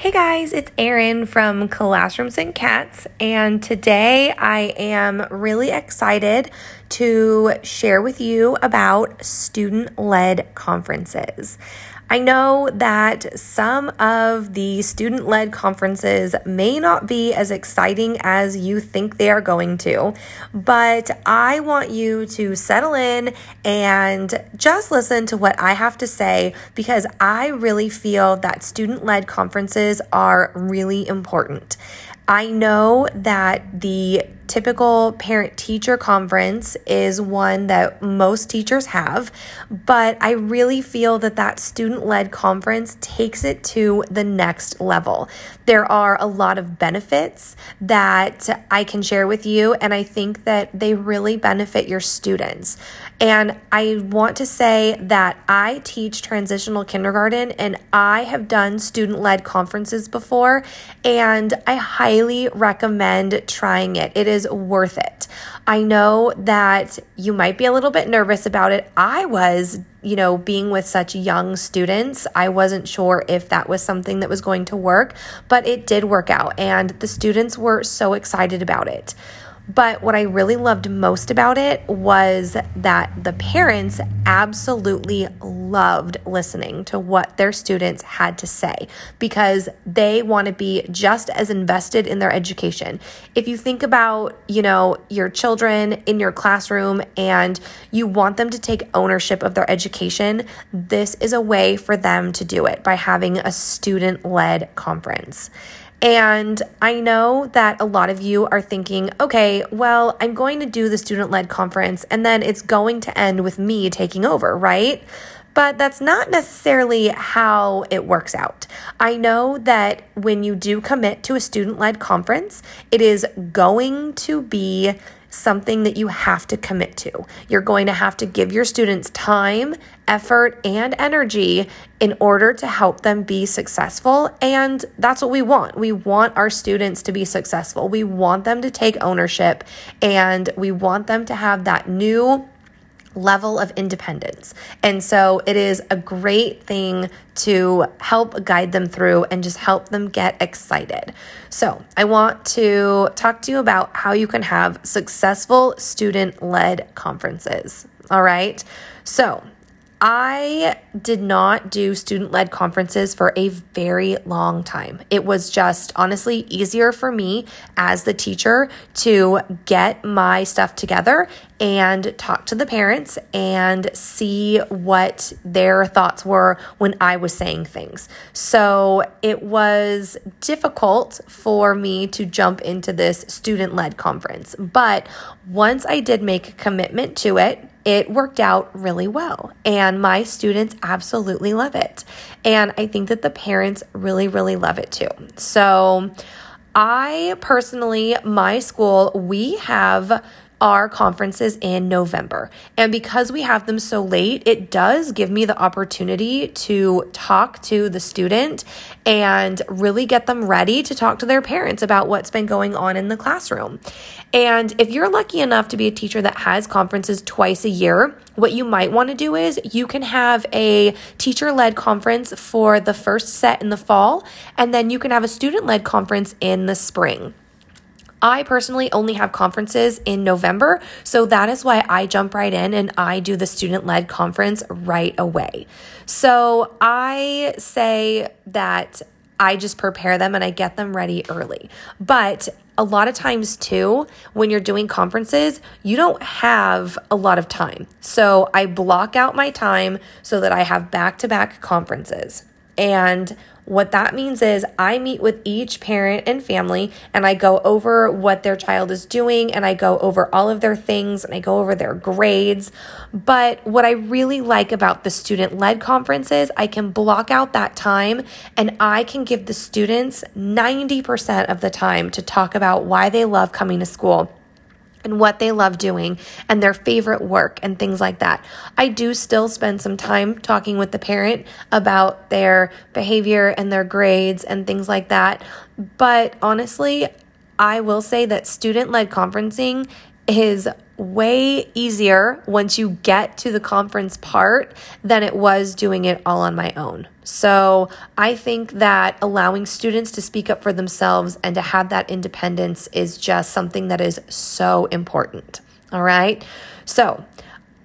Hey guys, it's Erin from Classrooms and Cats, and today I am really excited to share with you about student led conferences. I know that some of the student led conferences may not be as exciting as you think they are going to, but I want you to settle in and just listen to what I have to say because I really feel that student led conferences are really important. I know that the typical parent teacher conference is one that most teachers have, but I really feel that that student led conference takes it to the next level. There are a lot of benefits that I can share with you, and I think that they really benefit your students. And I want to say that I teach transitional kindergarten and I have done student led conferences before, and I highly recommend trying it. It is worth it. I know that you might be a little bit nervous about it. I was, you know, being with such young students, I wasn't sure if that was something that was going to work, but it did work out, and the students were so excited about it. But what I really loved most about it was that the parents absolutely loved listening to what their students had to say because they want to be just as invested in their education. If you think about, you know, your children in your classroom and you want them to take ownership of their education, this is a way for them to do it by having a student led conference. And I know that a lot of you are thinking, okay, well, I'm going to do the student led conference and then it's going to end with me taking over, right? But that's not necessarily how it works out. I know that when you do commit to a student led conference, it is going to be something that you have to commit to. You're going to have to give your students time, effort, and energy in order to help them be successful. And that's what we want. We want our students to be successful. We want them to take ownership and we want them to have that new level of independence. And so it is a great thing to help guide them through and just help them get excited. So, I want to talk to you about how you can have successful student led conferences. All right. So, I did not do student led conferences for a very long time. It was just honestly easier for me as the teacher to get my stuff together and talk to the parents and see what their thoughts were when I was saying things. So it was difficult for me to jump into this student led conference. But once I did make a commitment to it, it worked out really well. And my students absolutely love it. And I think that the parents really, really love it too. So, I personally, my school, we have our conferences in November. And because we have them so late, it does give me the opportunity to talk to the student and really get them ready to talk to their parents about what's been going on in the classroom. And if you're lucky enough to be a teacher that has conferences twice a year, what you might want to do is you can have a teacher led conference for the first set in the fall, and then you can have a student led conference in the spring. I personally only have conferences in November, so that is why I jump right in and I do the student led conference right away. So I say that I just prepare them and I get them ready early. But a lot of times, too, when you're doing conferences, you don't have a lot of time. So I block out my time so that I have back to back conferences. And what that means is I meet with each parent and family and I go over what their child is doing and I go over all of their things and I go over their grades. But what I really like about the student led conferences, I can block out that time and I can give the students 90% of the time to talk about why they love coming to school and what they love doing and their favorite work and things like that. I do still spend some time talking with the parent about their behavior and their grades and things like that. But honestly, I will say that student led conferencing is way easier once you get to the conference part than it was doing it all on my own. So I think that allowing students to speak up for themselves and to have that independence is just something that is so important. All right. So,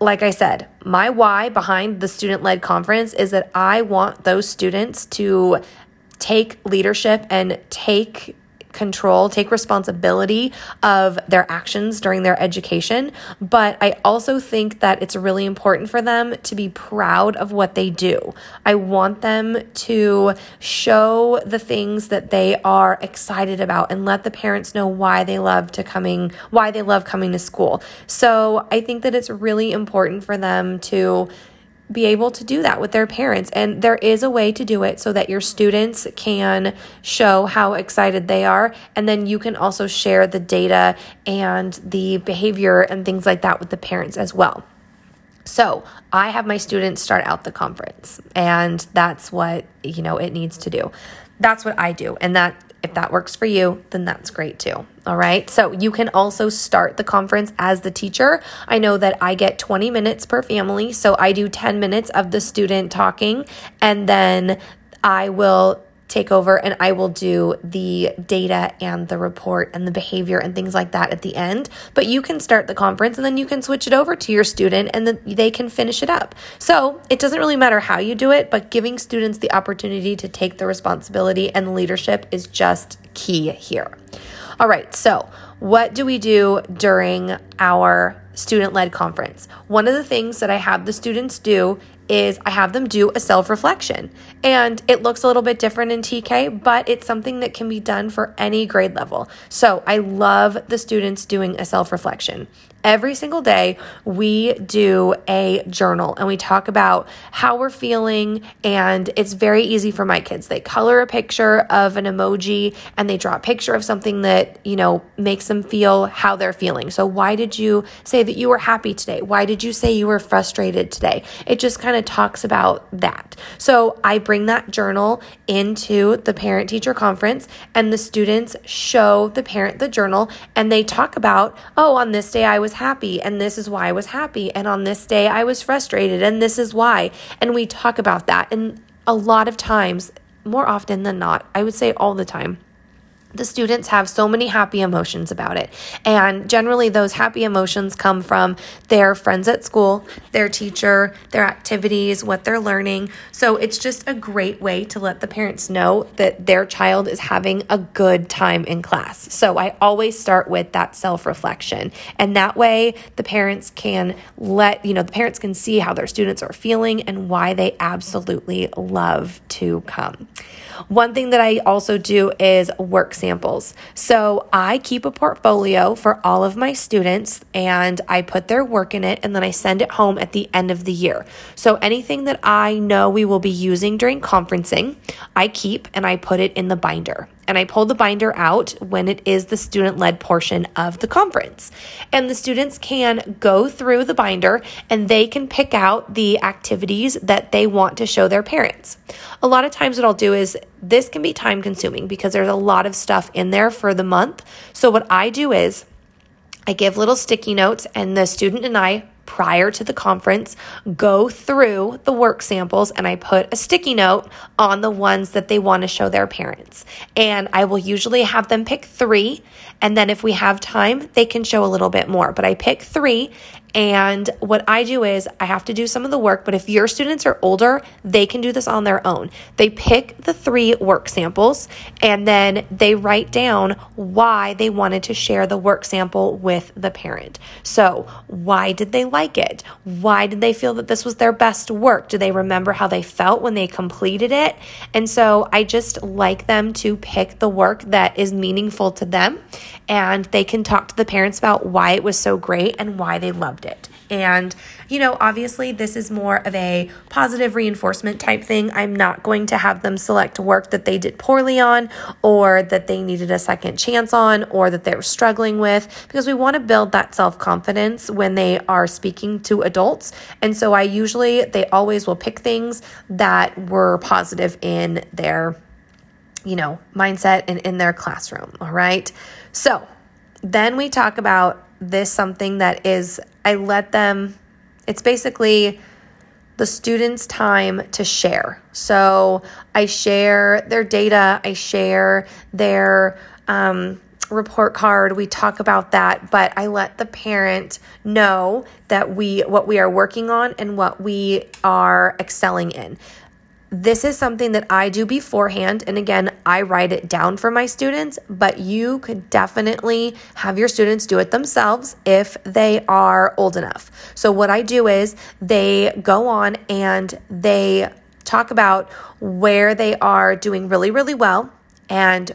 like I said, my why behind the student led conference is that I want those students to take leadership and take control, take responsibility of their actions during their education. But I also think that it's really important for them to be proud of what they do. I want them to show the things that they are excited about and let the parents know why they love to coming, why they love coming to school. So I think that it's really important for them to be able to do that with their parents. And there is a way to do it so that your students can show how excited they are. And then you can also share the data and the behavior and things like that with the parents as well. So, I have my students start out the conference, and that's what, you know, it needs to do. That's what I do. And that if that works for you, then that's great too. All right. So you can also start the conference as the teacher. I know that I get 20 minutes per family. So I do 10 minutes of the student talking, and then I will take over and I will do the data and the report and the behavior and things like that at the end. But you can start the conference and then you can switch it over to your student and then they can finish it up. So it doesn't really matter how you do it, but giving students the opportunity to take the responsibility and leadership is just key here. All right, so what do we do during our student led conference? One of the things that I have the students do is I have them do a self reflection. And it looks a little bit different in TK, but it's something that can be done for any grade level. So I love the students doing a self reflection every single day we do a journal and we talk about how we're feeling. And it's very easy for my kids. They color a picture of an emoji and they draw a picture of something that, you know, makes them feel how they're feeling. So, why did you say that you were happy today? Why did you say you were frustrated today? It just kind of talks about that. So, I bring that journal into the parent teacher conference and the students show the parent the journal and they talk about, oh, on this day I was happy and this is why I was happy. And on this day I was frustrated and this is why. And we talk about that. And a lot of times, more often than not, I would say all the time, the students have so many happy emotions about it. And generally, those happy emotions come from their friends at school, their teacher, their activities, what they're learning. So it's just a great way to let the parents know that their child is having a good time in class. So I always start with that self reflection. And that way, the parents can let, you know, the parents can see how their students are feeling and why they absolutely love to come. One thing that I also do is work samples. So I keep a portfolio for all of my students and I put their work in it and then I send it home at the end of the year. So anything that I know we will be using during conferencing, I keep and I put it in the binder and I pull the binder out when it is the student led portion of the conference. And the students can go through the binder and they can pick out the activities that they want to show their parents. A lot of times, what I'll do is this can be time consuming because there's a lot of stuff in there for the month. So, what I do is I give little sticky notes, and the student and I prior to the conference go through the work samples and I put a sticky note on the ones that they want to show their parents. And I will usually have them pick three. And then if we have time, they can show a little bit more. But I pick three and what I do is I have to do some of the work, but if your students are older, they can do this on their own. They pick the three work samples and then they write down why they wanted to share the work sample with the parent. So, why did they like it? Why did they feel that this was their best work? Do they remember how they felt when they completed it? And so, I just like them to pick the work that is meaningful to them and they can talk to the parents about why it was so great and why they loved it. And, you know, obviously, this is more of a positive reinforcement type thing. I'm not going to have them select work that they did poorly on or that they needed a second chance on or that they were struggling with because we want to build that self confidence when they are speaking to adults. And so I usually, they always will pick things that were positive in their you know, mindset and in their classroom. All right. So then we talk about this something that is, I let them, it's basically the students' time to share. So I share their data, I share their, um, report card we talk about that but i let the parent know that we what we are working on and what we are excelling in this is something that I do beforehand. And again, I write it down for my students, but you could definitely have your students do it themselves if they are old enough. So, what I do is they go on and they talk about where they are doing really, really well and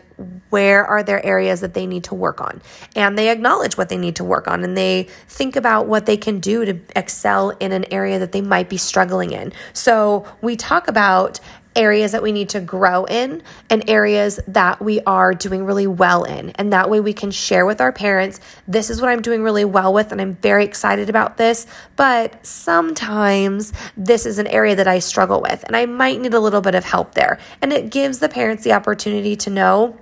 where are there areas that they need to work on? And they acknowledge what they need to work on and they think about what they can do to excel in an area that they might be struggling in. So we talk about areas that we need to grow in and areas that we are doing really well in. And that way we can share with our parents, this is what I'm doing really well with, and I'm very excited about this. But sometimes this is an area that I struggle with, and I might need a little bit of help there. And it gives the parents the opportunity to know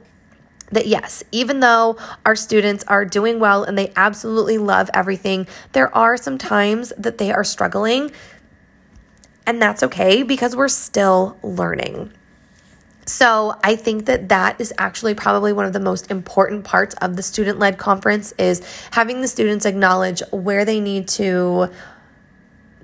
that yes, even though our students are doing well and they absolutely love everything, there are some times that they are struggling and that's okay because we're still learning. So, I think that that is actually probably one of the most important parts of the student led conference is having the students acknowledge where they need to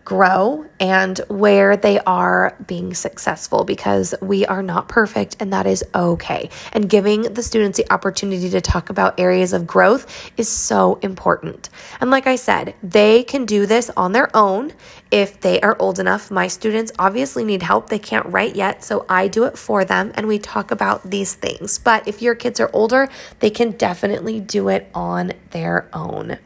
grow and where they are being successful because we are not perfect and that is okay. And giving the students the opportunity to talk about areas of growth is so important. And like I said, they can do this on their own if they are old enough. My students obviously need help. They can't write yet, so I do it for them and we talk about these things. But if your kids are older, they can definitely do it on their own.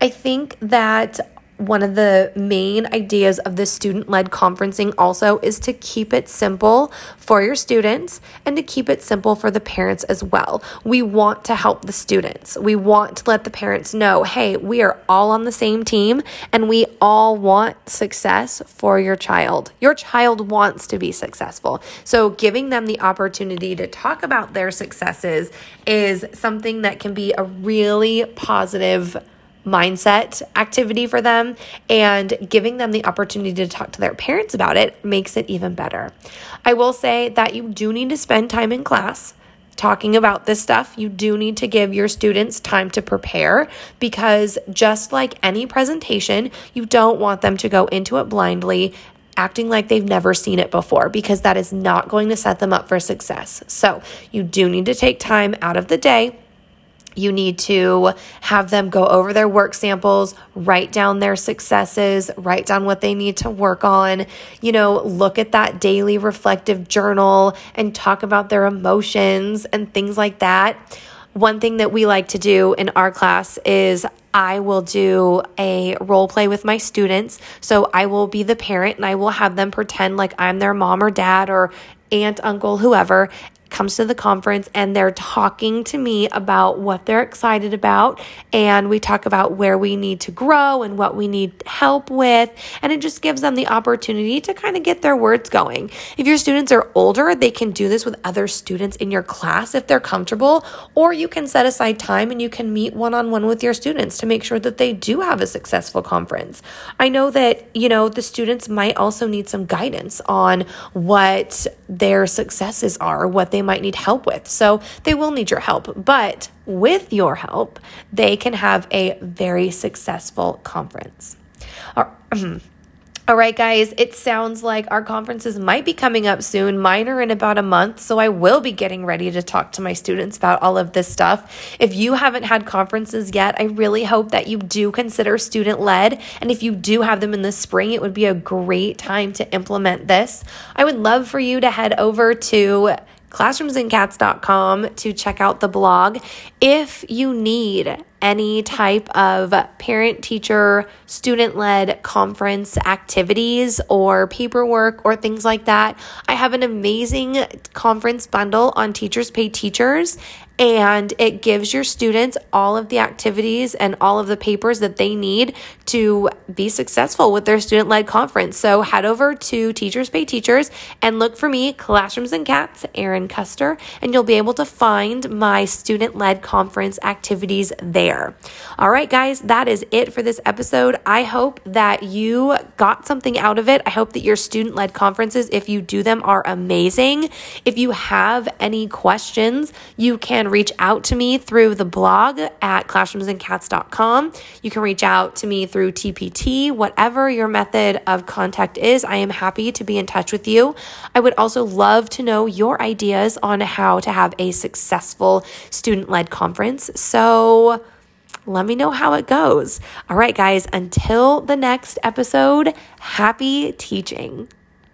I think that one of the main ideas of the student led conferencing also is to keep it simple for your students and to keep it simple for the parents as well. We want to help the students. We want to let the parents know hey, we are all on the same team and we all want success for your child. Your child wants to be successful. So, giving them the opportunity to talk about their successes is something that can be a really positive mindset activity for them and giving them the opportunity to talk to their parents about it makes it even better. I will say that you do need to spend time in class talking about this stuff, you do need to give your students time to prepare because just like any presentation, you don't want them to go into it blindly acting like they've never seen it before because that is not going to set them up for success. So, you do need to take time out of the day you need to have them go over their work samples, write down their successes, write down what they need to work on. You know, look at that daily reflective journal and talk about their emotions and things like that. One thing that we like to do in our class is I will do a role play with my students. So I will be the parent and I will have them pretend like I'm their mom or dad or aunt, uncle, whoever, comes to the conference and they're talking to me about what they're excited about. And we talk about where we need to grow and what we need help with. And it just gives them the opportunity to kind of get their words going. If your students are older, they can do this with other students in your class if they're comfortable, or you can set aside time and you can meet one on one with your students to make sure that they do have a successful conference. I know that, you know, the students might also need some guidance on what their successes are, what they they might need help with. So they will need your help. But with your help, they can have a very successful conference. All right, guys, it sounds like our conferences might be coming up soon. Mine are in about a month, so I will be getting ready to talk to my students about all of this stuff. If you haven't had conferences yet, I really hope that you do consider student led. And if you do have them in the spring, it would be a great time to implement this. I would love for you to head over to classroomsandcats.com to check out the blog. If you need any type of parent teacher student led conference activities or paperwork or things like that, I have an amazing conference bundle on Teachers Pay Teachers and it gives your students all of the activities and all of the papers that they need to be successful with their student led conference. So head over to Teachers Pay Teachers and look for me, Classrooms and Cats, Erin Custer, and you'll be able to find my student led conference activities there. All right, guys, that is it for this episode. I hope that you got something out of it. I hope that your student led conferences, if you do them, are amazing. If you have any questions, you reach out to me through the blog at classroomsandcats.com. You can reach out to me through TPT, whatever your method of contact is. I am happy to be in touch with you. I would also love to know your ideas on how to have a successful student led conference. So, let me know how it goes. All right, guys, until the next episode, happy teaching.